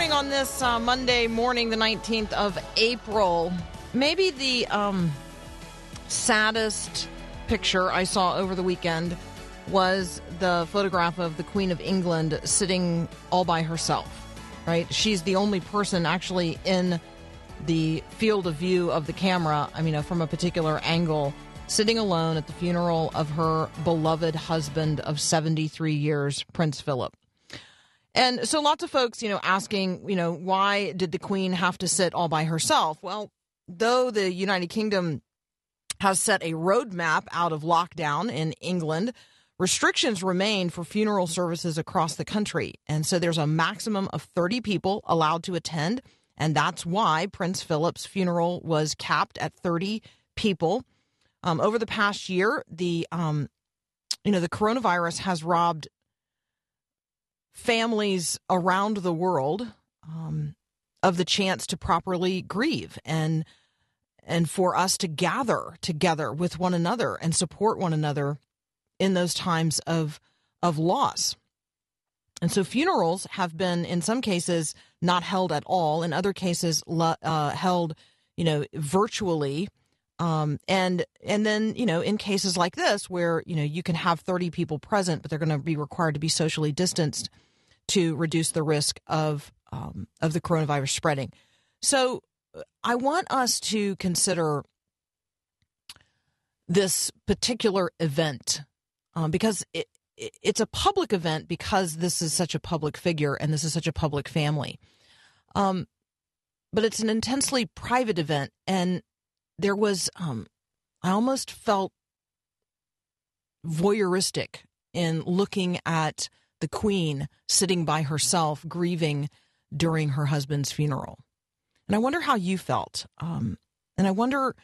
Morning. On this uh, Monday morning, the 19th of April. Maybe the um, saddest picture I saw over the weekend was the photograph of the Queen of England sitting all by herself, right? She's the only person actually in the field of view of the camera, I mean, uh, from a particular angle, sitting alone at the funeral of her beloved husband of 73 years, Prince Philip. And so lots of folks, you know, asking, you know, why did the queen have to sit all by herself? Well, though the United Kingdom has set a roadmap out of lockdown in England, restrictions remain for funeral services across the country. And so there's a maximum of 30 people allowed to attend. And that's why Prince Philip's funeral was capped at 30 people. Um, over the past year, the um, you know the coronavirus has robbed families around the world um, of the chance to properly grieve and and for us to gather together with one another and support one another in those times of of loss. And so funerals have been in some cases not held at all, in other cases uh, held, you know, virtually. Um, and and then you know in cases like this where you know you can have 30 people present, but they're going to be required to be socially distanced to reduce the risk of um, of the coronavirus spreading. So I want us to consider this particular event um, because it, it, it's a public event because this is such a public figure and this is such a public family. Um, but it's an intensely private event, and there was um, I almost felt voyeuristic in looking at the queen sitting by herself grieving during her husband's funeral. And I wonder how you felt. Um, and I wonder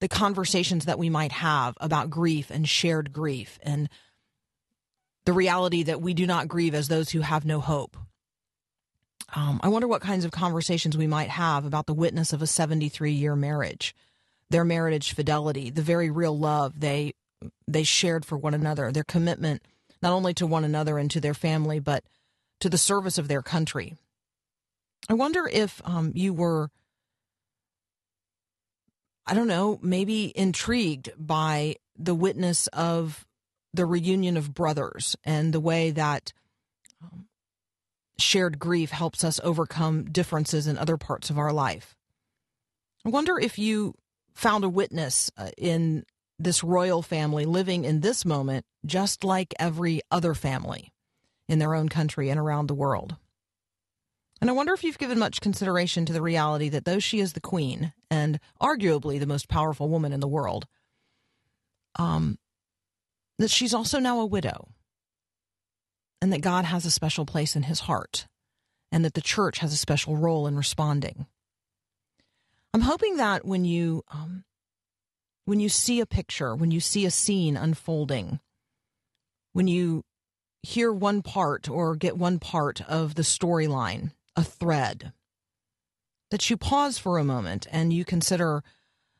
the conversations that we might have about grief and shared grief and the reality that we do not grieve as those who have no hope. Um, I wonder what kinds of conversations we might have about the witness of a 73 year marriage, their marriage fidelity, the very real love they they shared for one another, their commitment not only to one another and to their family, but to the service of their country. I wonder if um, you were, I don't know, maybe intrigued by the witness of the reunion of brothers and the way that um, shared grief helps us overcome differences in other parts of our life. I wonder if you found a witness uh, in this royal family living in this moment just like every other family in their own country and around the world. And I wonder if you've given much consideration to the reality that though she is the queen and arguably the most powerful woman in the world, um, that she's also now a widow, and that God has a special place in his heart, and that the church has a special role in responding. I'm hoping that when you um, when you see a picture, when you see a scene unfolding, when you hear one part or get one part of the storyline a thread. That you pause for a moment and you consider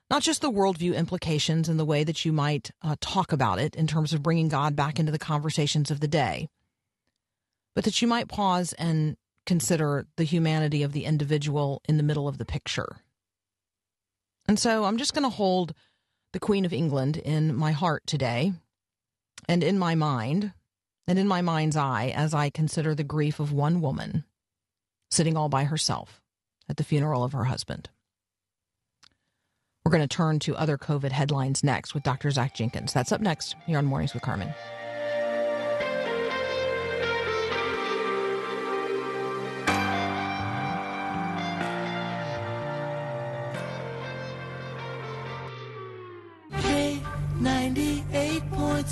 not just the worldview implications and the way that you might uh, talk about it in terms of bringing God back into the conversations of the day, but that you might pause and consider the humanity of the individual in the middle of the picture. And so I'm just going to hold the Queen of England in my heart today and in my mind and in my mind's eye as I consider the grief of one woman sitting all by herself at the funeral of her husband. We're going to turn to other COVID headlines next with Dr. Zach Jenkins. That's up next here on Mornings with Carmen.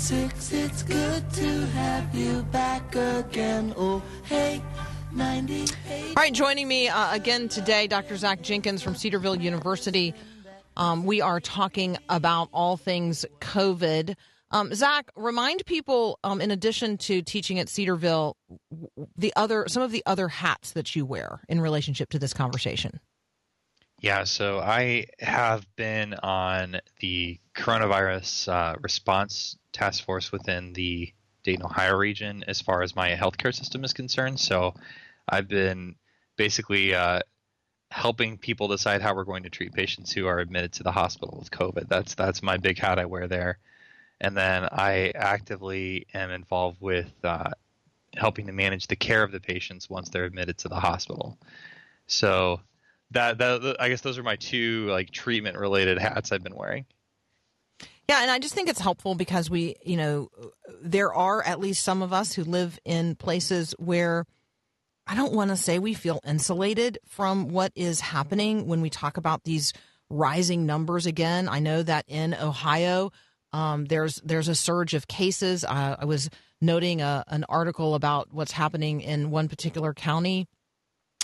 98.6, it's good to have you back again. Oh, hey, 98. All right, joining me uh, again today, Dr. Zach Jenkins from Cedarville University. Um, we are talking about all things COVID. Um, Zach, remind people, um, in addition to teaching at Cedarville, the other some of the other hats that you wear in relationship to this conversation. Yeah, so I have been on the coronavirus uh, response task force within the Dayton, Ohio region as far as my healthcare system is concerned. So I've been basically uh, helping people decide how we're going to treat patients who are admitted to the hospital with COVID. That's that's my big hat I wear there. And then I actively am involved with uh, helping to manage the care of the patients once they're admitted to the hospital. So that, that I guess those are my two like treatment related hats I've been wearing. Yeah, and I just think it's helpful because we, you know, there are at least some of us who live in places where I don't want to say we feel insulated from what is happening when we talk about these rising numbers again. I know that in Ohio, um, there's there's a surge of cases. Uh, I was noting a, an article about what's happening in one particular county.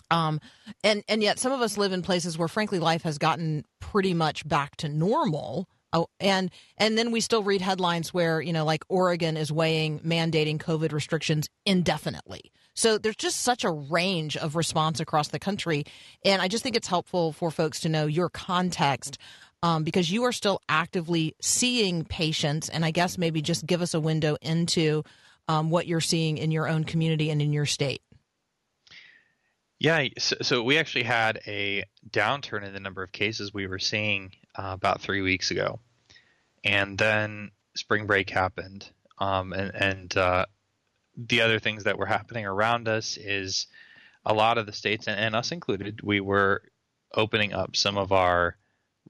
Um, and and yet some of us live in places where, frankly, life has gotten pretty much back to normal. Oh, and and then we still read headlines where you know, like Oregon is weighing mandating COVID restrictions indefinitely. So there's just such a range of response across the country, and I just think it's helpful for folks to know your context. Um, because you are still actively seeing patients, and I guess maybe just give us a window into um, what you're seeing in your own community and in your state. Yeah, so, so we actually had a downturn in the number of cases we were seeing uh, about three weeks ago, and then spring break happened, um, and and uh, the other things that were happening around us is a lot of the states and, and us included, we were opening up some of our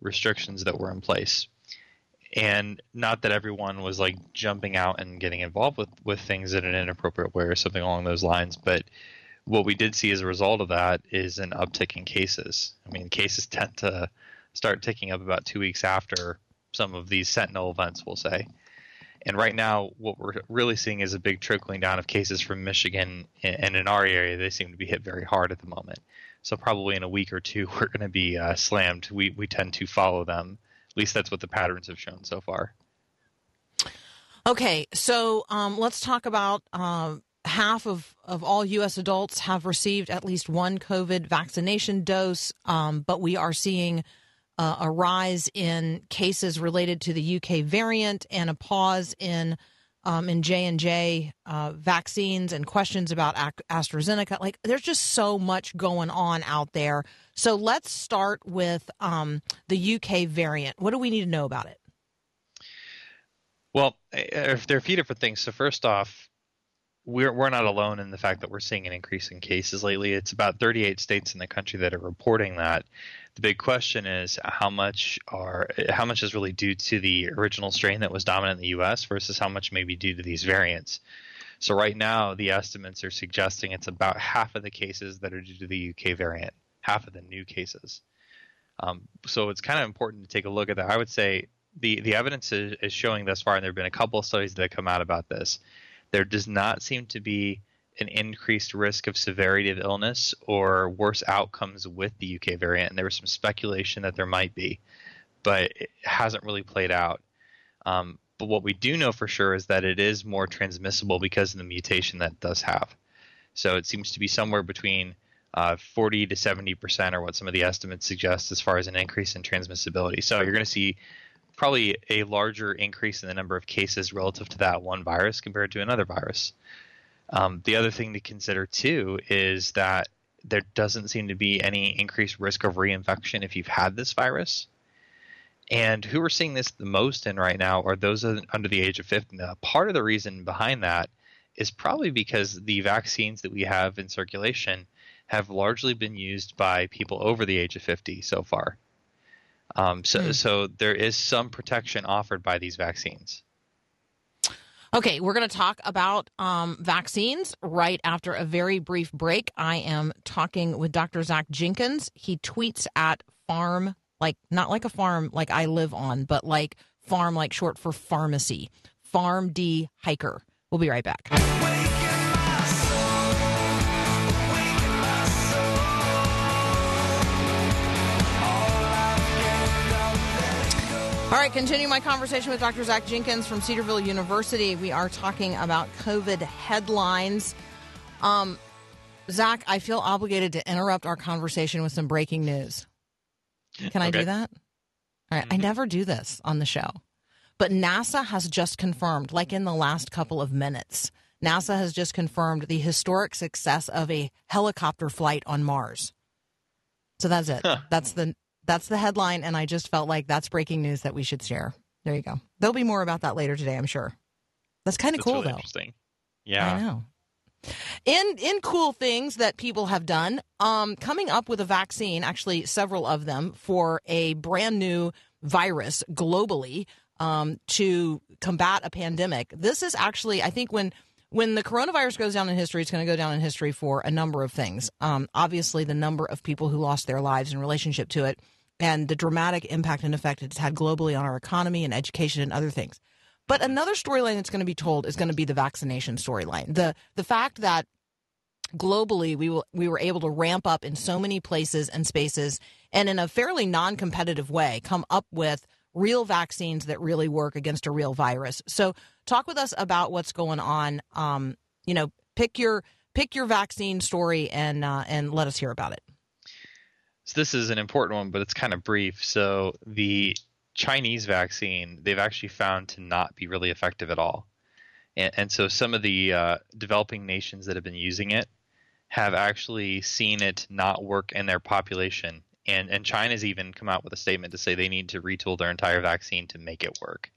restrictions that were in place. And not that everyone was like jumping out and getting involved with, with things in an inappropriate way or something along those lines, but what we did see as a result of that is an uptick in cases. I mean, cases tend to start ticking up about two weeks after some of these sentinel events, we'll say. And right now, what we're really seeing is a big trickling down of cases from Michigan, and in our area, they seem to be hit very hard at the moment. So probably in a week or two, we're going to be uh, slammed. We we tend to follow them. At least that's what the patterns have shown so far. Okay, so um, let's talk about um, half of, of all U.S. adults have received at least one COVID vaccination dose, um, but we are seeing uh, a rise in cases related to the UK variant and a pause in um, in J and J uh, vaccines and questions about AstraZeneca. Like, there's just so much going on out there. So let's start with um, the UK variant. What do we need to know about it? Well, there are a few different things. So first off, we're we're not alone in the fact that we're seeing an increase in cases lately. It's about 38 states in the country that are reporting that. The big question is how much are how much is really due to the original strain that was dominant in the U.S. versus how much may be due to these variants. So right now, the estimates are suggesting it's about half of the cases that are due to the UK variant, half of the new cases. Um, so it's kind of important to take a look at that. I would say the the evidence is, is showing thus far, and there have been a couple of studies that have come out about this. There does not seem to be an increased risk of severity of illness or worse outcomes with the UK variant. And there was some speculation that there might be, but it hasn't really played out. Um, but what we do know for sure is that it is more transmissible because of the mutation that does have. So it seems to be somewhere between uh, 40 to 70 percent, or what some of the estimates suggest, as far as an increase in transmissibility. So you're going to see probably a larger increase in the number of cases relative to that one virus compared to another virus. Um, the other thing to consider too is that there doesn't seem to be any increased risk of reinfection if you've had this virus. And who we're seeing this the most in right now are those under the age of 50. Now, part of the reason behind that is probably because the vaccines that we have in circulation have largely been used by people over the age of 50 so far. Um, so, mm. so there is some protection offered by these vaccines. Okay, we're going to talk about um, vaccines right after a very brief break. I am talking with Dr. Zach Jenkins. He tweets at Farm like not like a farm like I live on, but like farm like short for pharmacy. Pharm D Hiker. We'll be right back. All right, continue my conversation with Dr. Zach Jenkins from Cedarville University. We are talking about COVID headlines. Um, Zach, I feel obligated to interrupt our conversation with some breaking news. Can I do that? All right, I never do this on the show. But NASA has just confirmed, like in the last couple of minutes, NASA has just confirmed the historic success of a helicopter flight on Mars. So that's it. That's the that's the headline, and I just felt like that's breaking news that we should share. There you go. There'll be more about that later today, I'm sure. That's kind of cool, really though. interesting. Yeah, I know. In in cool things that people have done, um, coming up with a vaccine, actually several of them for a brand new virus globally um, to combat a pandemic. This is actually, I think, when when the coronavirus goes down in history, it's going to go down in history for a number of things. Um, obviously, the number of people who lost their lives in relationship to it, and the dramatic impact and effect it's had globally on our economy and education and other things. But another storyline that's going to be told is going to be the vaccination storyline. The the fact that globally we will we were able to ramp up in so many places and spaces and in a fairly non-competitive way come up with real vaccines that really work against a real virus. So talk with us about what's going on um, you know, pick your pick your vaccine story and uh, and let us hear about it. So this is an important one, but it's kind of brief. So the Chinese vaccine, they've actually found to not be really effective at all. And, and so some of the uh, developing nations that have been using it have actually seen it not work in their population. And, and China's even come out with a statement to say they need to retool their entire vaccine to make it work.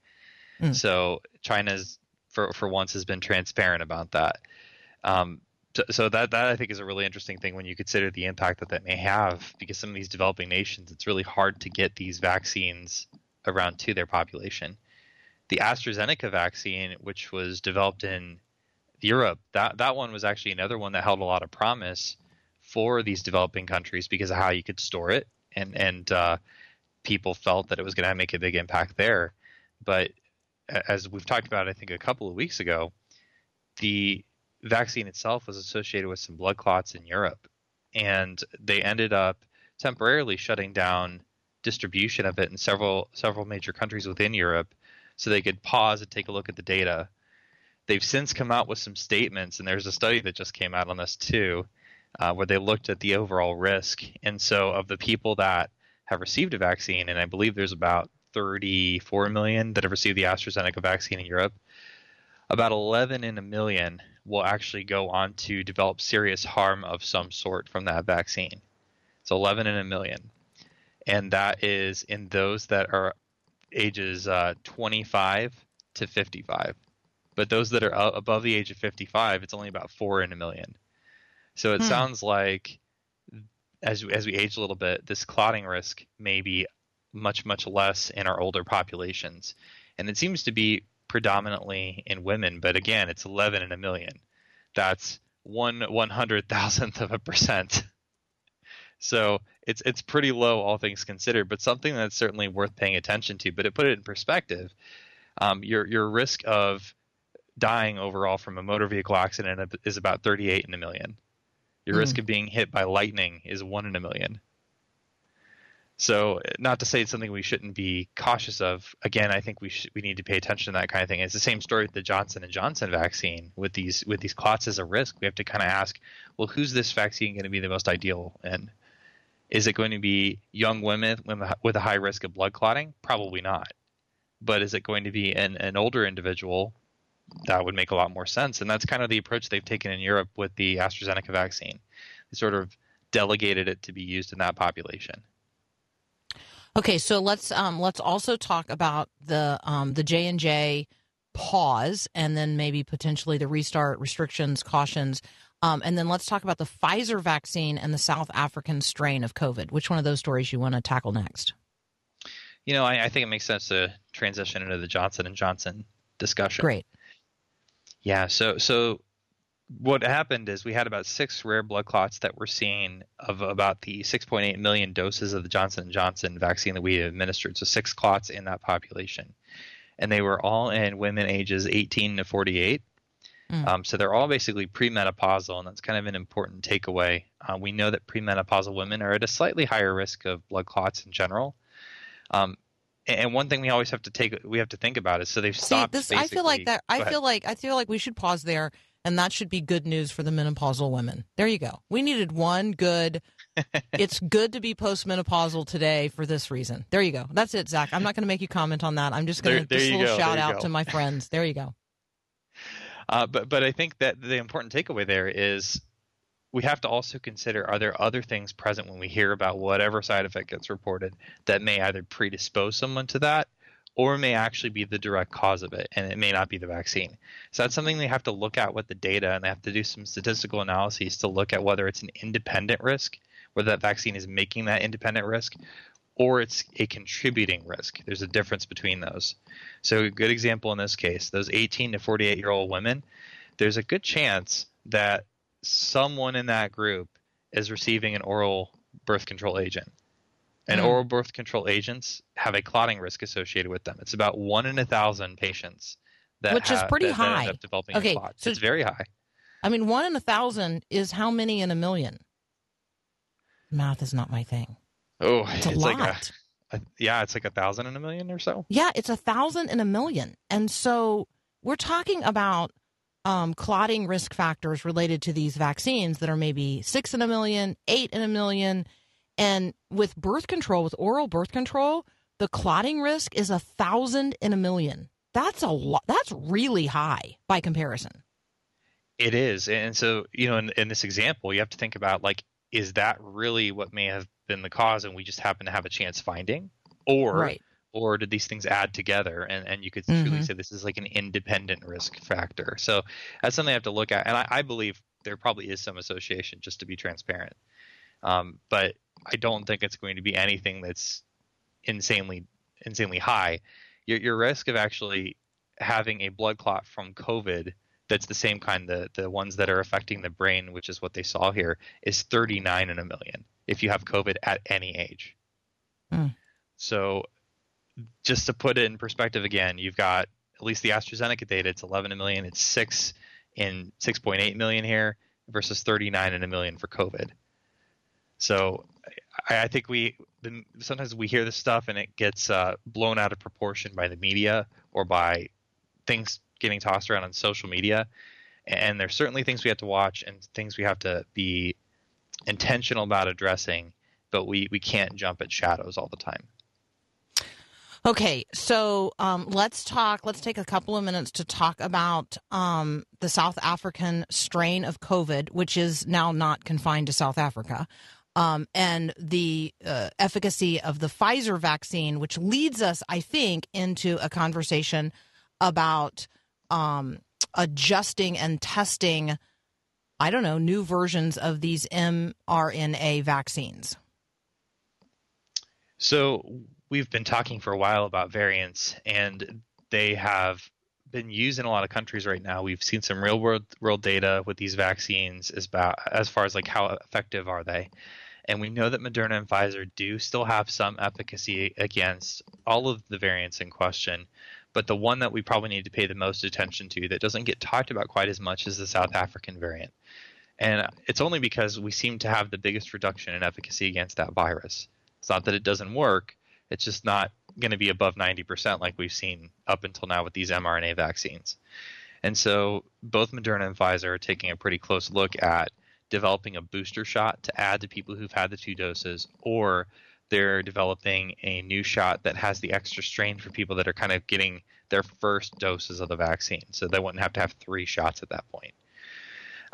Mm. So China's, for, for once, has been transparent about that. Um, so, that that I think is a really interesting thing when you consider the impact that that may have, because some of these developing nations, it's really hard to get these vaccines around to their population. The AstraZeneca vaccine, which was developed in Europe, that that one was actually another one that held a lot of promise for these developing countries because of how you could store it, and and uh, people felt that it was going to make a big impact there. But as we've talked about, I think a couple of weeks ago, the vaccine itself was associated with some blood clots in Europe, and they ended up temporarily shutting down distribution of it in several several major countries within Europe, so they could pause and take a look at the data. They've since come out with some statements, and there's a study that just came out on this too, uh, where they looked at the overall risk. And so, of the people that have received a vaccine, and I believe there's about 34 million that have received the AstraZeneca vaccine in Europe, about 11 in a million will actually go on to develop serious harm of some sort from that vaccine. So 11 in a million. And that is in those that are ages uh, 25 to 55. But those that are above the age of 55, it's only about 4 in a million. So it Hmm. sounds like as as we age a little bit, this clotting risk may be much much less in our older populations, and it seems to be predominantly in women. But again, it's 11 in a million. That's one one hundred thousandth of a percent. So it's it's pretty low, all things considered, but something that's certainly worth paying attention to. But to put it in perspective, um, your your risk of dying overall from a motor vehicle accident is about 38 in a million. Your risk of being hit by lightning is one in a million. So, uh, not to say it's something we shouldn't be cautious of. Again, I think we should, we need to pay attention to that kind of thing. It's the same story with the Johnson and Johnson vaccine with these with these clots as a risk. We have to kind of ask, well, who's this vaccine going to be the most ideal in? Is it going to be young women with a- with a high risk of blood clotting? Probably not. But is it going to be an, an older individual? That would make a lot more sense. And that's kind of the approach they've taken in Europe with the AstraZeneca vaccine. They sort of delegated it to be used in that population. Okay, so let's um, let's also talk about the um, the J and J pause, and then maybe potentially the restart restrictions, cautions, um, and then let's talk about the Pfizer vaccine and the South African strain of COVID. Which one of those stories you want to tackle next? You know, I, I think it makes sense to transition into the Johnson and Johnson discussion. Great. Yeah. So so what happened is we had about six rare blood clots that were seen of about the 6.8 million doses of the Johnson & Johnson vaccine that we administered. So six clots in that population. And they were all in women ages 18 to 48. Mm. Um, so they're all basically premenopausal, and that's kind of an important takeaway. Uh, we know that premenopausal women are at a slightly higher risk of blood clots in general. Um, and one thing we always have to take we have to think about is so they've See, stopped. this I feel like that. I feel like I feel like we should pause there, and that should be good news for the menopausal women. There you go. We needed one good. it's good to be postmenopausal today for this reason. There you go. That's it, Zach. I'm not going to make you comment on that. I'm just going to just a little go, shout out go. to my friends. There you go. Uh, but but I think that the important takeaway there is we have to also consider are there other things present when we hear about whatever side effect gets reported that may either predispose someone to that or may actually be the direct cause of it and it may not be the vaccine. So that's something they have to look at with the data and they have to do some statistical analyses to look at whether it's an independent risk, whether that vaccine is making that independent risk or it's a contributing risk. There's a difference between those. So, a good example in this case, those 18 to 48 year old women, there's a good chance that someone in that group is receiving an oral birth control agent. And Hmm. oral birth control agents have a clotting risk associated with them. It's about one in a thousand patients that Which is pretty that- that end high. up developing Okay, a clot. so- it's very high. I mean, one in a thousand is how many in a million? Math is not my thing. Oh, It's a like lot. a, a yeah, it's like a thousand in a million or so. Yeah, it's a thousand in a million. And so we're talking about um, clotting risk factors related to these vaccines that are maybe six in a million, eight in a million. And with birth control, with oral birth control, the clotting risk is a thousand in a million. That's a lot. That's really high by comparison. It is, and so you know, in, in this example, you have to think about like, is that really what may have been the cause, and we just happen to have a chance finding, or right. or did these things add together, and and you could truly Mhm. say this is like an independent risk factor. So that's something I have to look at, and I, I believe there probably is some association, just to be transparent, um, but I don't think it's going to be anything that's insanely insanely high. Your your risk of actually having a blood clot from COVID that's the same kind, the the ones that are affecting the brain, which is what they saw here, is 39 in a million if you have COVID at any age. Hmm. So, just to put it in perspective again, you've got at least the AstraZeneca data. It's 11 in a million. It's six in 6.8 million here versus 39 in a million for COVID. So, I, I think we the, sometimes we hear this stuff and it gets uh, blown out of proportion by the media or by things getting tossed around on social media. And there's certainly things we have to watch and things we have to be intentional about addressing, but we, we can't jump at shadows all the time. Okay, so um, let's talk. Let's take a couple of minutes to talk about um, the South African strain of COVID, which is now not confined to South Africa, um, and the uh, efficacy of the Pfizer vaccine, which leads us, I think, into a conversation about um, adjusting and testing. I don't know new versions of these mRNA vaccines. So we've been talking for a while about variants, and they have been used in a lot of countries right now. We've seen some real world world data with these vaccines as about as far as like how effective are they. And we know that Moderna and Pfizer do still have some efficacy against all of the variants in question. But the one that we probably need to pay the most attention to that doesn't get talked about quite as much is the South African variant. And it's only because we seem to have the biggest reduction in efficacy against that virus. It's not that it doesn't work, it's just not going to be above 90% like we've seen up until now with these mRNA vaccines. And so both Moderna and Pfizer are taking a pretty close look at developing a booster shot to add to people who've had the two doses, or they're developing a new shot that has the extra strain for people that are kind of getting their first doses of the vaccine. So they wouldn't have to have three shots at that point.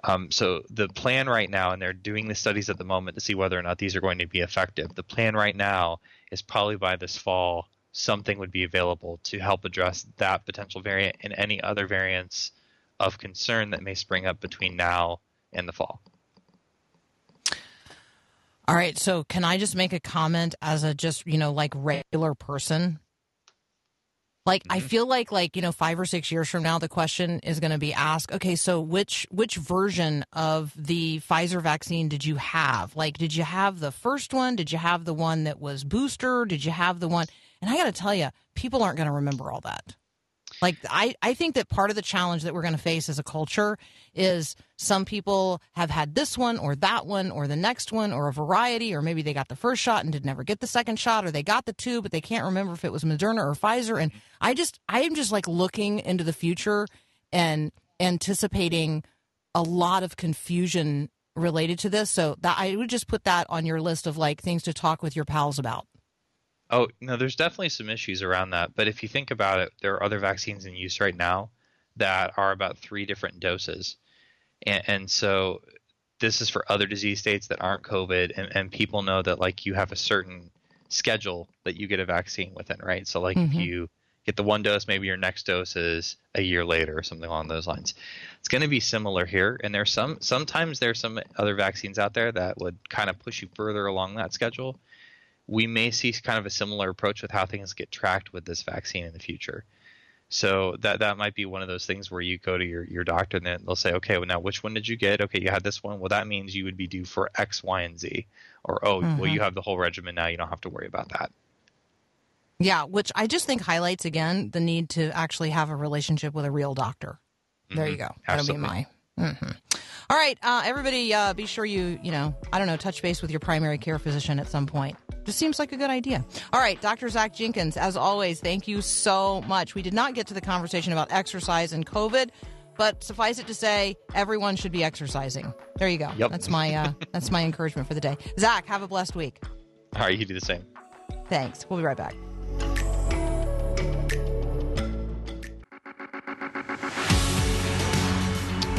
Um, so the plan right now, and they're doing the studies at the moment to see whether or not these are going to be effective. The plan right now is probably by this fall, something would be available to help address that potential variant and any other variants of concern that may spring up between now and the fall. All right. So, can I just make a comment as a just, you know, like regular person? Like I mm-hmm. feel like like you know 5 or 6 years from now the question is going to be asked, okay, so which which version of the Pfizer vaccine did you have? Like did you have the first one? Did you have the one that was booster? Did you have the one And I got to tell you, people aren't going to remember all that. Like I, I think that part of the challenge that we're going to face as a culture is some people have had this one or that one or the next one or a variety or maybe they got the first shot and did never get the second shot or they got the two but they can't remember if it was Moderna or Pfizer and I just I am just like looking into the future and anticipating a lot of confusion related to this so that I would just put that on your list of like things to talk with your pals about. Oh, no, there's definitely some issues around that. But if you think about it, there are other vaccines in use right now that are about three different doses. And, and so this is for other disease states that aren't COVID. And, and people know that, like, you have a certain schedule that you get a vaccine within, right? So, like, Mhm. if you get the one dose, maybe your next dose is a year later or something along those lines. It's going to be similar here. And there's some, sometimes there's some other vaccines out there that would kind of push you further along that schedule we may see kind of a similar approach with how things get tracked with this vaccine in the future. So that that might be one of those things where you go to your, your doctor and then they'll say, okay, well now which one did you get? Okay, you had this one. Well, that means you would be due for X, Y, and Z. Or oh, well you have the whole regimen now. You don't have to worry about that. Yeah, which I just think highlights again the need to actually have a relationship with a real doctor. There you go. That'll be Absolutely. my. hmm All right, uh, everybody, uh, be sure you you know I don't know touch base with your primary care physician at some point. Just seems like a good idea. All right, Dr. Zach Jenkins, as always, thank you so much. We did not get to the conversation about exercise and COVID, but suffice it to say, everyone should be exercising. There you go. Yep. That's my uh, that's my encouragement for the day. Zach, have a blessed week. All right, you do the same. Thanks. We'll be right back.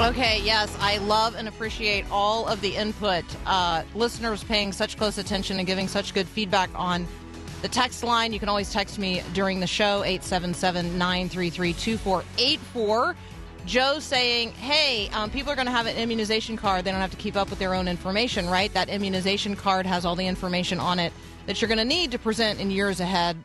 Okay, yes, I love and appreciate all of the input. Uh, listeners paying such close attention and giving such good feedback on the text line. You can always text me during the show, 877 933 2484. Joe saying, hey, um, people are going to have an immunization card. They don't have to keep up with their own information, right? That immunization card has all the information on it that you're going to need to present in years ahead.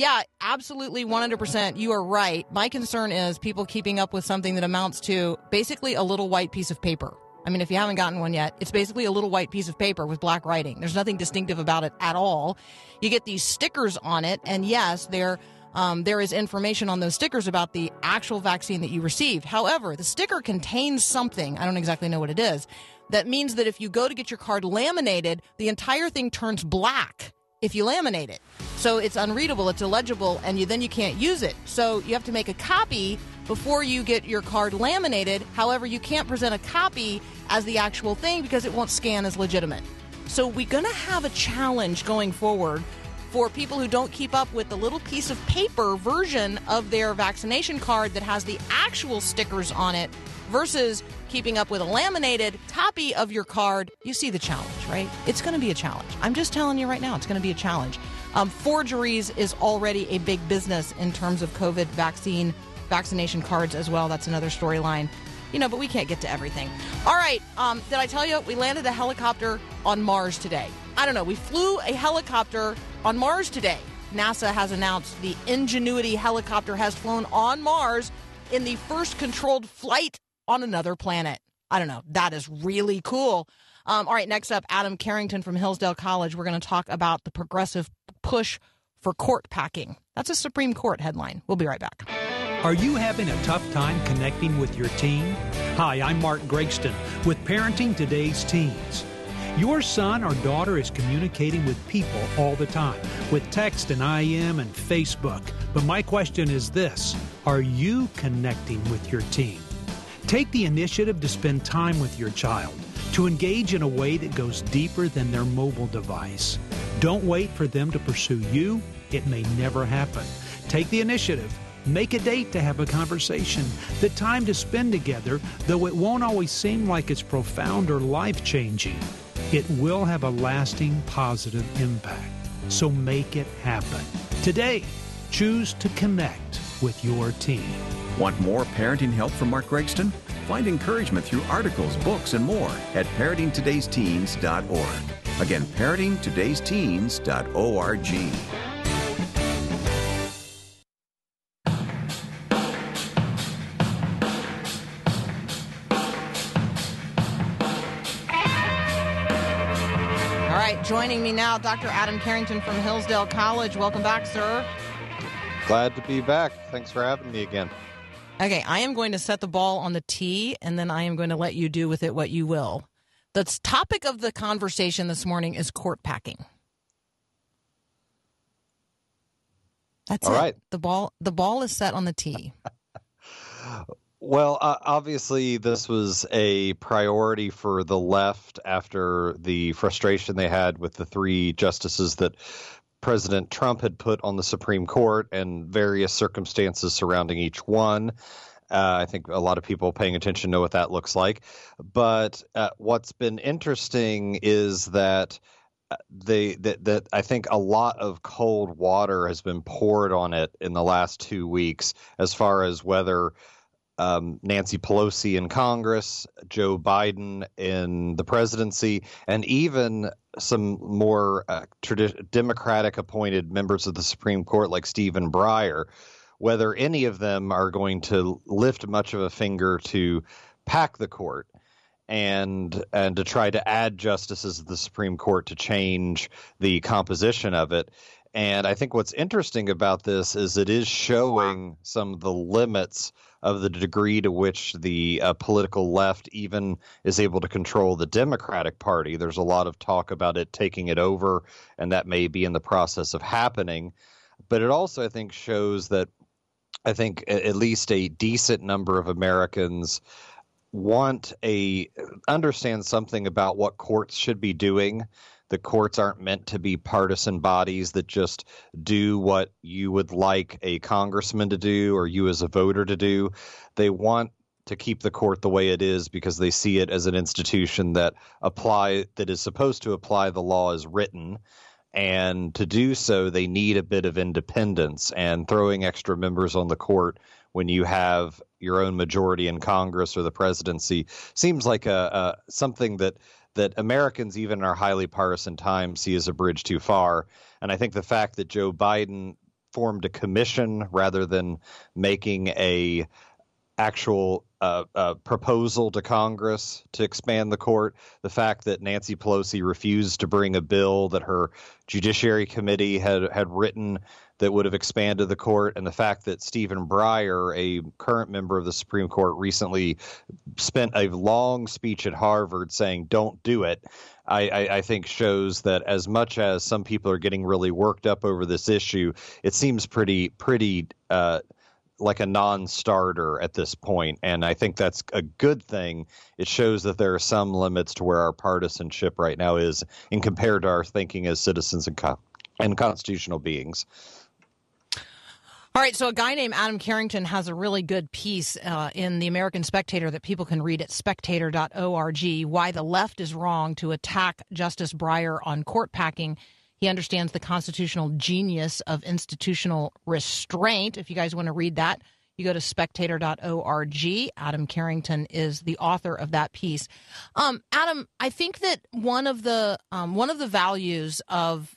Yeah, absolutely 100%. You are right. My concern is people keeping up with something that amounts to basically a little white piece of paper. I mean, if you haven't gotten one yet, it's basically a little white piece of paper with black writing. There's nothing distinctive about it at all. You get these stickers on it, and yes, there um, there is information on those stickers about the actual vaccine that you received. However, the sticker contains something. I don't exactly know what it is. That means that if you go to get your card laminated, the entire thing turns black if you laminate it. So it's unreadable, it's illegible, and you then you can't use it. So you have to make a copy before you get your card laminated. However, you can't present a copy as the actual thing because it won't scan as legitimate. So we're going to have a challenge going forward for people who don't keep up with the little piece of paper version of their vaccination card that has the actual stickers on it versus keeping up with a laminated copy of your card. You see the challenge, right? It's going to be a challenge. I'm just telling you right now, it's going to be a challenge. Um, forgeries is already a big business in terms of COVID vaccine vaccination cards as well. That's another storyline. You know, but we can't get to everything. All right. Um, did I tell you we landed a helicopter on Mars today? I don't know. We flew a helicopter on Mars today. NASA has announced the Ingenuity helicopter has flown on Mars in the first controlled flight on another planet. I don't know. That is really cool. Um, all right, next up, Adam Carrington from Hillsdale College. We're going to talk about the progressive push for court packing. That's a Supreme Court headline. We'll be right back. Are you having a tough time connecting with your teen? Hi, I'm Mark Gregston with Parenting Today's Teens. Your son or daughter is communicating with people all the time with text and IM and Facebook. But my question is this Are you connecting with your teen? Take the initiative to spend time with your child, to engage in a way that goes deeper than their mobile device. Don't wait for them to pursue you, it may never happen. Take the initiative. Make a date to have a conversation, the time to spend together, though it won't always seem like it's profound or life changing. It will have a lasting positive impact. So make it happen. Today, choose to connect with your teen. Want more parenting help from Mark Gregston? Find encouragement through articles, books, and more at parentingtodaysteens.org. Again, parentingtodaysteens.org. All right, joining me now, Dr. Adam Carrington from Hillsdale College. Welcome back, sir. Glad to be back. Thanks for having me again. Okay, I am going to set the ball on the tee, and then I am going to let you do with it what you will. The topic of the conversation this morning is court packing. That's All it. right. The ball the ball is set on the tee. Well, uh, obviously, this was a priority for the left after the frustration they had with the three justices that President Trump had put on the Supreme Court and various circumstances surrounding each one. Uh, I think a lot of people paying attention know what that looks like. But uh, what's been interesting is that uh, they that that I think a lot of cold water has been poured on it in the last two weeks as far as whether um, Nancy Pelosi in Congress, Joe Biden in the presidency, and even some more uh, tradi- Democratic appointed members of the Supreme Court like Stephen Breyer, whether any of them are going to lift much of a finger to pack the court and and to try to add justices to the Supreme Court to change the composition of it. And I think what's interesting about this is it is showing some of the limits of the degree to which the uh, political left even is able to control the Democratic Party. There's a lot of talk about it taking it over, and that may be in the process of happening. But it also, I think, shows that I think at least a decent number of Americans want a understand something about what courts should be doing. The courts aren't meant to be partisan bodies that just do what you would like a congressman to do or you as a voter to do. They want to keep the court the way it is because they see it as an institution that apply that is supposed to apply the law as written and to do so they need a bit of independence and throwing extra members on the court when you have your own majority in Congress or the presidency seems like a, a something that that Americans, even in our highly partisan times, see as a bridge too far. And I think the fact that Joe Biden formed a commission rather than making a actual uh, uh, proposal to Congress to expand the court, the fact that Nancy Pelosi refused to bring a bill that her Judiciary Committee had had written that would have expanded the court, and the fact that Stephen Breyer, a current member of the Supreme Court, recently spent a long speech at Harvard saying "Don't do it." I, I, I think shows that as much as some people are getting really worked up over this issue, it seems pretty pretty. Uh, like a non-starter at this point and i think that's a good thing it shows that there are some limits to where our partisanship right now is in compared to our thinking as citizens and, co- and constitutional beings All right, so a guy named Adam Carrington has a really good piece uh, in the American Spectator that people can read at spectator.org why the left is wrong to attack Justice Breyer on court packing. He understands the constitutional genius of institutional restraint. If you guys want to read that, you go to spectator.org. Adam Carrington is the author of that piece. Um, Adam, I think that one of the um, one of the values of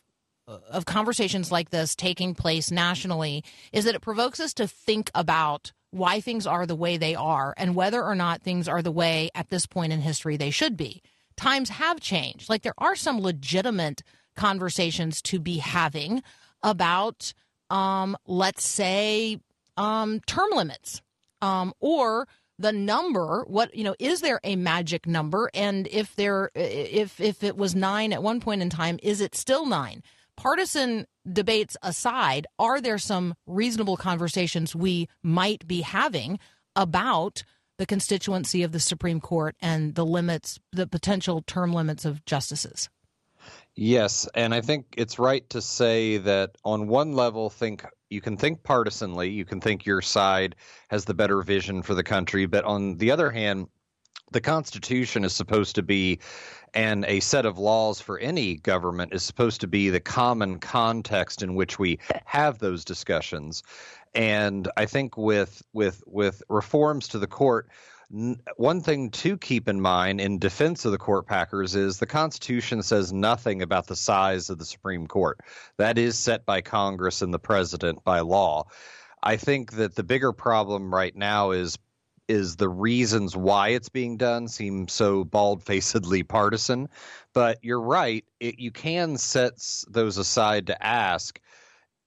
of conversations like this taking place nationally is that it provokes us to think about why things are the way they are and whether or not things are the way at this point in history they should be. Times have changed. Like there are some legitimate conversations to be having about, um, let's say, um, term limits um, or the number what you know is there a magic number and if there if if it was 9 at one point in time is it still 9 partisan debates aside are there some reasonable conversations we might be having about the constituency of the Supreme Court and the limits the potential term limits of justices? Yes, and I think it's right to say that on one level, think you can think partisanly, you can think your side has the better vision for the country, but on the other hand, the Constitution is supposed to be, and a set of laws for any government is supposed to be the common context in which we have those discussions. And I think with with with reforms to the court, one thing to keep in mind in defense of the court packers is the Constitution says nothing about the size of the Supreme Court. That is set by Congress and the president by law. I think that the bigger problem right now is is the reasons why it's being done seem so bald-facedly partisan. But you're right; it, you can set those aside to ask: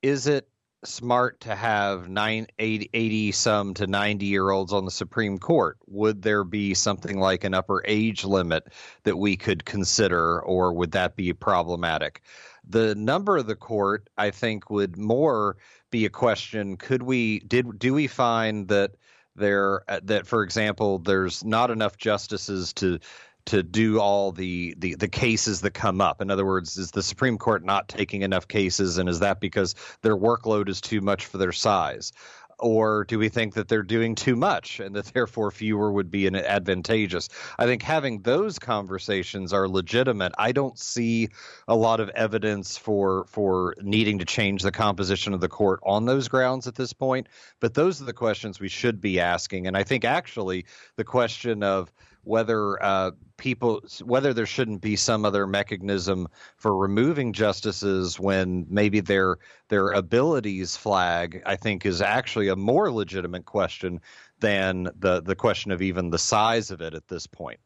Is it smart to have nine, 80, 80 some to 90 year olds on the Supreme Court? Would there be something like an upper age limit that we could consider, or would that be problematic? The number of the court, I think, would more be a question. Could we did do we find that there uh, that, for example, there's not enough justices to to do all the, the the cases that come up. In other words, is the Supreme Court not taking enough cases, and is that because their workload is too much for their size? Or do we think that they're doing too much and that therefore fewer would be an advantageous? I think having those conversations are legitimate. I don't see a lot of evidence for for needing to change the composition of the court on those grounds at this point. But those are the questions we should be asking. And I think actually the question of whether uh, people whether there shouldn't be some other mechanism for removing justices when maybe their their abilities flag I think is actually a more legitimate question than the the question of even the size of it at this point.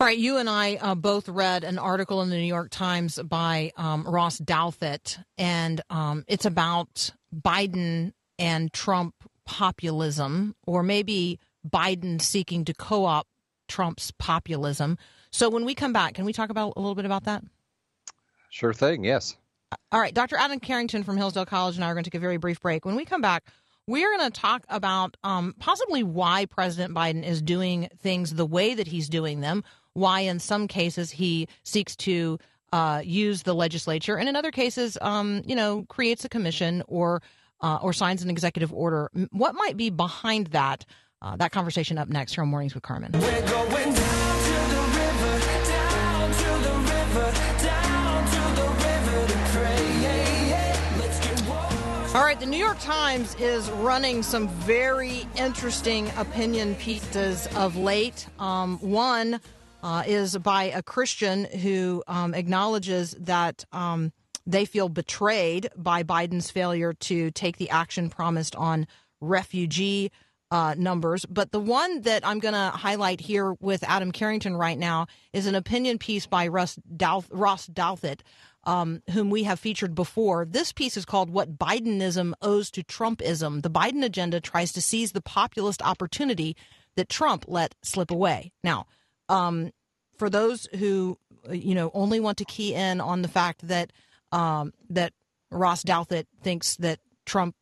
All right, you and I uh, both read an article in the New York Times by um, Ross Douthat, and um, it's about Biden and Trump populism, or maybe Biden seeking to co opt Trump's populism. So when we come back, can we talk about a little bit about that? Sure thing, yes. All right, Dr. Adam Carrington from Hillsdale College and I are going to take a very brief break. When we come back, we're going to talk about um, possibly why President Biden is doing things the way that he's doing them, why in some cases he seeks to uh, use the legislature, and in other cases, um, you know, creates a commission or uh, or signs an executive order. What might be behind that? Uh, that conversation up next from Mornings with Carmen. We're going down to the river, down to the river, down to the river to pray. Yeah, yeah. Let's get washed. All right, the New York Times is running some very interesting opinion pieces of late. Um, one uh, is by a Christian who um, acknowledges that um, they feel betrayed by Biden's failure to take the action promised on refugee uh, numbers. But the one that I'm going to highlight here with Adam Carrington right now is an opinion piece by Russ Douth- Ross Douthat, um, whom we have featured before. This piece is called What Bidenism Owes to Trumpism. The Biden agenda tries to seize the populist opportunity that Trump let slip away. Now, um, for those who uh, you know only want to key in on the fact that um, that Ross Douthat thinks that Trump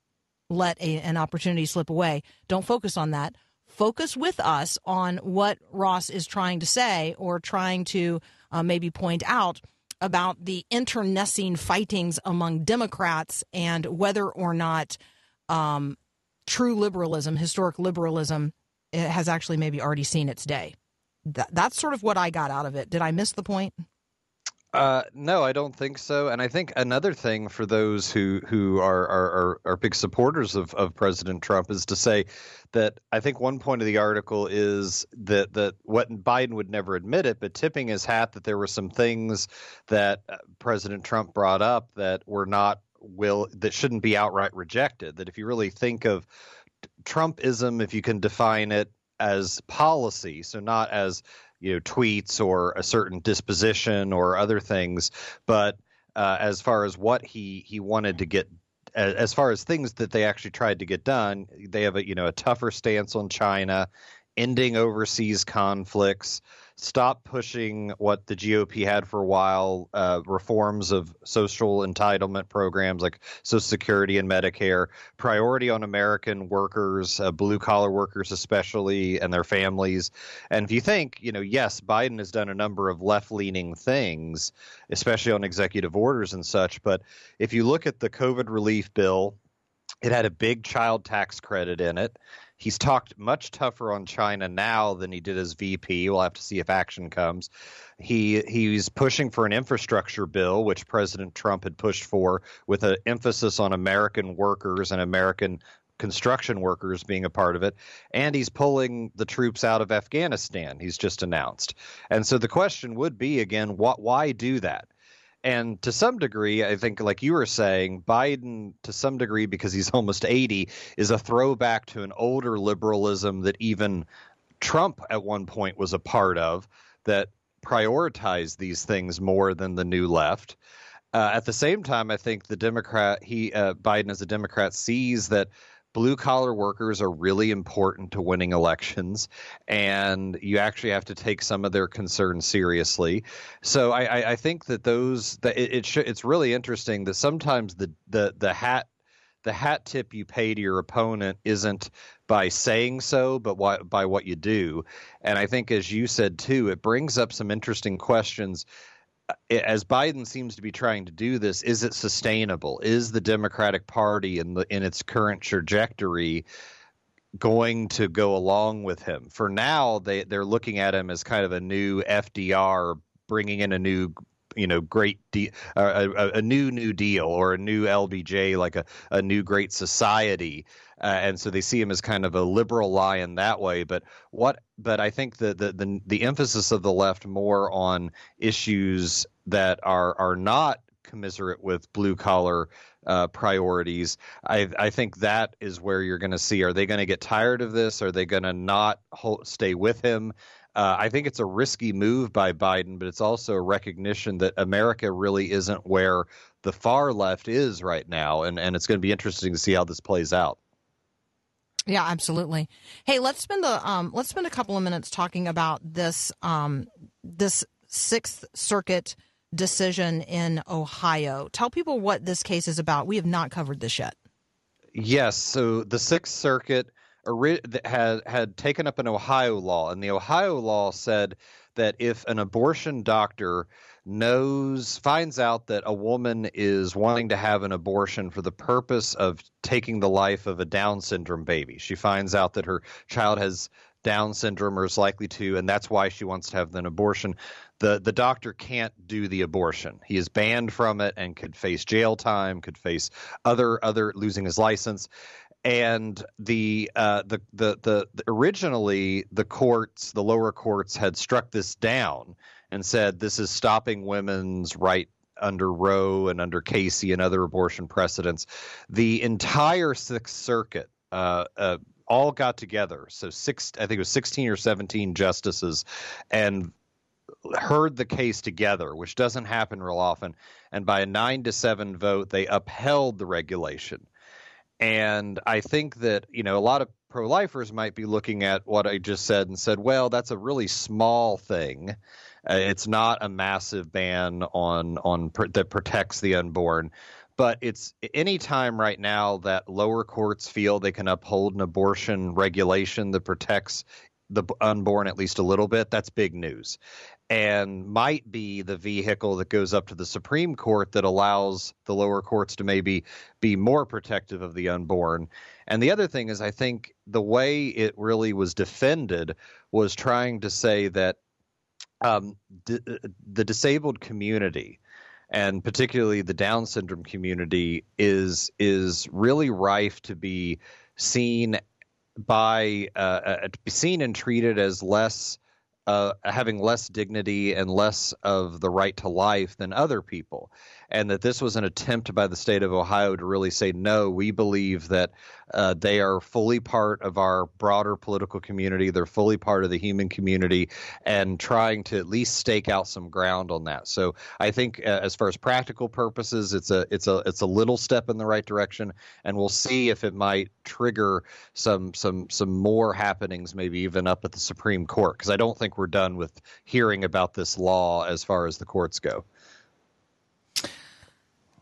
let a, an opportunity slip away, don't focus on that. Focus with us on what Ross is trying to say or trying to uh, maybe point out about the internecine fightings among Democrats and whether or not um, true liberalism, historic liberalism, eh, has actually maybe already seen its day. That, that's sort of what I got out of it. Did I miss the point? Uh, no, I don't think so. And I think another thing for those who who are are, are, big supporters of, of President Trump is to say that I think one point of the article is that that what Biden would never admit it, but tipping his hat that there were some things that uh, President Trump brought up that were not will that shouldn't be outright rejected. That if you really think of Trumpism, if you can define it as policy, so not as you know tweets or a certain disposition or other things, but uh, as far as what he he wanted to get. As far as things that they actually tried to get done, they have a you know a tougher stance on China, ending overseas conflicts, stop pushing what the GOP had for a while, uh, reforms of social entitlement programs like Social Security and Medicare, priority on American workers, uh, blue collar workers especially, and their families. And if you think, you know, yes, Biden has done a number of left leaning things, especially on executive orders and such. But if you look at the COVID relief bill, it had a big child tax credit in it. He's talked much tougher on China now than he did as VP. We'll have to see if action comes. He he's pushing for an infrastructure bill, which President Trump had pushed for, with an emphasis on American workers and American construction workers being a part of it. And he's pulling the troops out of Afghanistan. He's just announced. And so the question would be again, what why do that? And to some degree, I think, like you were saying, Biden, to some degree, because he's almost 80, is a throwback to an older liberalism that even Trump at one point was a part of that prioritized these things more than the new left. Uh, at the same time, I think the Democrat, he uh, Biden as a Democrat sees that blue collar workers are really important to winning elections, and you actually have to take some of their concerns seriously. So I, I, I think that those that it, it sh- it's really interesting that sometimes the the the hat the hat tip you pay to your opponent isn't by saying so, but why, by what you do. And I think, as you said too, it brings up some interesting questions. As Biden seems to be trying to do this, is it sustainable? Is the Democratic Party in the in its current trajectory going to go along with him? For now, they they're looking at him as kind of a new FDR, bringing in a new you know great de- a, a new new deal or a new LBJ like a, a new great society uh, and so they see him as kind of a liberal lion that way but what but I think the the the, the emphasis of the left more on issues that are are not commiserate with blue collar uh, priorities. I, I think that is where you're going to see. Are they going to get tired of this? Are they going to not stay with him? Uh, I think it's a risky move by Biden, but it's also a recognition that America really isn't where the far left is right now, and, and it's going to be interesting to see how this plays out. Yeah, absolutely. Hey, let's spend the um, let's spend a couple of minutes talking about this um, this Sixth Circuit decision in Ohio. Tell people what this case is about. We have not covered this yet. Yes. So the Sixth Circuit had had taken up an Ohio law, and the Ohio law said that if an abortion doctor knows finds out that a woman is wanting to have an abortion for the purpose of taking the life of a Down syndrome baby, she finds out that her child has Down syndrome or is likely to, and that's why she wants to have an abortion. The the doctor can't do the abortion. He is banned from it and could face jail time, could face other other losing his license and the, uh, the, the the the originally the courts, the lower courts, had struck this down and said this is stopping women's right under Roe and under Casey and other abortion precedents. The entire Sixth Circuit. Uh, uh, all got together. So six, I think it was sixteen or seventeen justices, and heard the case together, which doesn't happen real often. And by a nine to seven vote, they upheld the regulation. And I think that, you know, a lot of pro lifers might be looking at what I just said and said, well, that's a really small thing. Uh, it's not a massive ban on on pr- that protects the unborn, but it's any time right now that lower courts feel they can uphold an abortion regulation that protects the unborn at least a little bit. That's big news, and might be the vehicle that goes up to the Supreme Court that allows the lower courts to maybe be more protective of the unborn. And the other thing is, I think the way it really was defended was trying to say that um, d- the disabled community and particularly the Down syndrome community is is really rife to be seen by uh, uh, to be seen and treated as less uh, having less dignity and less of the right to life than other people, and that this was an attempt by the state of Ohio to really say no. We believe that uh, they are fully part of our broader political community. They're fully part of the human community, and trying to at least stake out some ground on that. So I think, uh, as far as practical purposes, it's a it's a it's a little step in the right direction, and we'll see if it might trigger some some some more happenings, maybe even up at the Supreme Court, because I don't think we're done with hearing about this law as far as the courts go.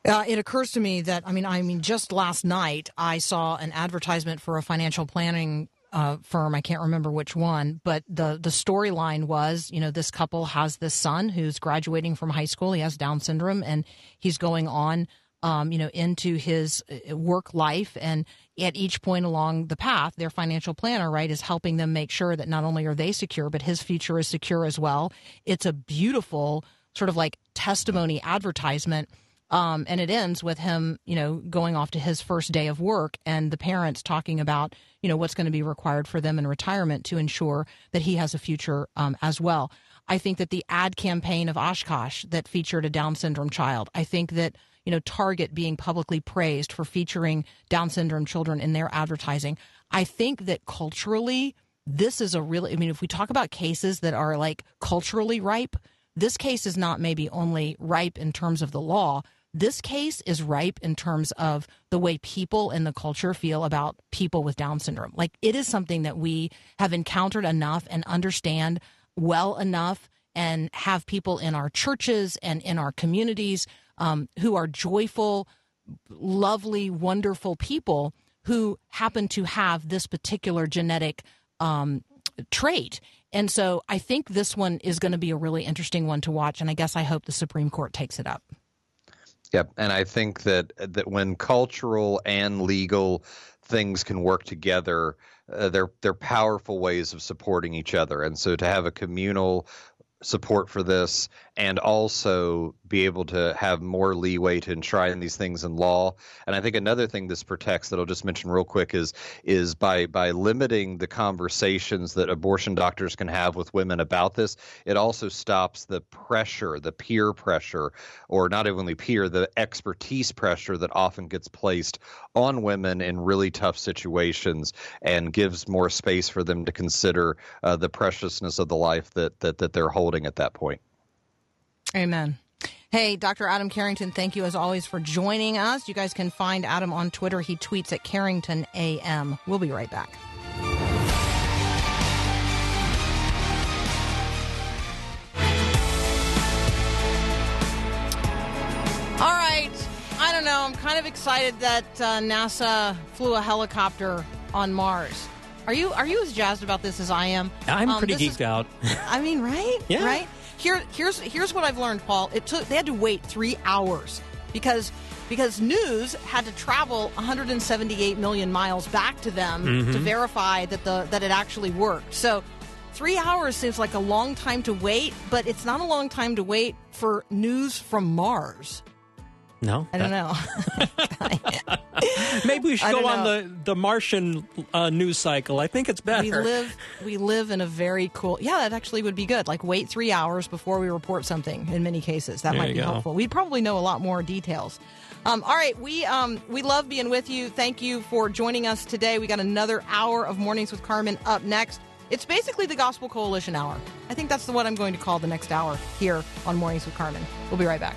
Uh, it occurs to me that I mean, I mean, just last night I saw an advertisement for a financial planning uh, firm. I can't remember which one, but the the storyline was, you know, this couple has this son who's graduating from high school. He has Down syndrome, and he's going on, um, you know, into his uh, work life. And at each point along the path, their financial planner, right, is helping them make sure that not only are they secure, but his future is secure as well. It's a beautiful sort of like testimony advertisement. Um, and it ends with him, you know, going off to his first day of work and the parents talking about, you know, what's going to be required for them in retirement to ensure that he has a future um, as well. I think that the ad campaign of Oshkosh that featured a Down syndrome child. I think that you know Target being publicly praised for featuring Down syndrome children in their advertising. I think that culturally, this is a really. I mean, if we talk about cases that are like culturally ripe, this case is not maybe only ripe in terms of the law. This case is ripe in terms of the way people in the culture feel about people with Down syndrome. Like it is something that we have encountered enough and understand well enough and have people in our churches and in our communities um, who are joyful, lovely, wonderful people who happen to have this particular genetic um, trait. And so I think this one is going to be a really interesting one to watch. And I guess I hope the Supreme Court takes it up. Yep, and I think that that when cultural and legal things can work together, uh, they're they're powerful ways of supporting each other. And so to have a communal support for this and also be able to have more leeway to enshrine these things in law. And I think another thing this protects that I'll just mention real quick is is by by limiting the conversations that abortion doctors can have with women about this, it also stops the pressure, the peer pressure, or not only peer, the expertise pressure that often gets placed on women in really tough situations and gives more space for them to consider uh, the preciousness of the life that, that that they're holding at that point. Amen. Hey, Dr. Adam Carrington, thank you as always for joining us. You guys can find Adam on Twitter. He tweets at Carrington AM. We'll be right back. All right. I don't know. I'm kind of excited that uh, NASA flew a helicopter on Mars. Are you are you as jazzed about this as I am? I'm Um, pretty this is- geeked out. I mean, right? Yeah. Right. Here, here's here's what I've learned, Paul. It took they had to wait three hours because because news had to travel 178 million miles back to them Mm-hmm. to verify that the that it actually worked. So. Three hours seems like a long time to wait, but it's not a long time to wait for news from Mars. No, I don't know. Maybe we should go don't on the the Martian uh, news cycle. I think it's better. we live we live in a very cool yeah that actually would be good. Like wait three hours before we report something in many cases. That There might be go. helpful. We'd probably know a lot more details. Um, all right we um, we love being with you. Thank you for joining us today. We got another hour of mornings with carmen up next. It's basically the gospel coalition hour. I think that's the what i'm going to call the next hour here on mornings with carmen. We'll be right back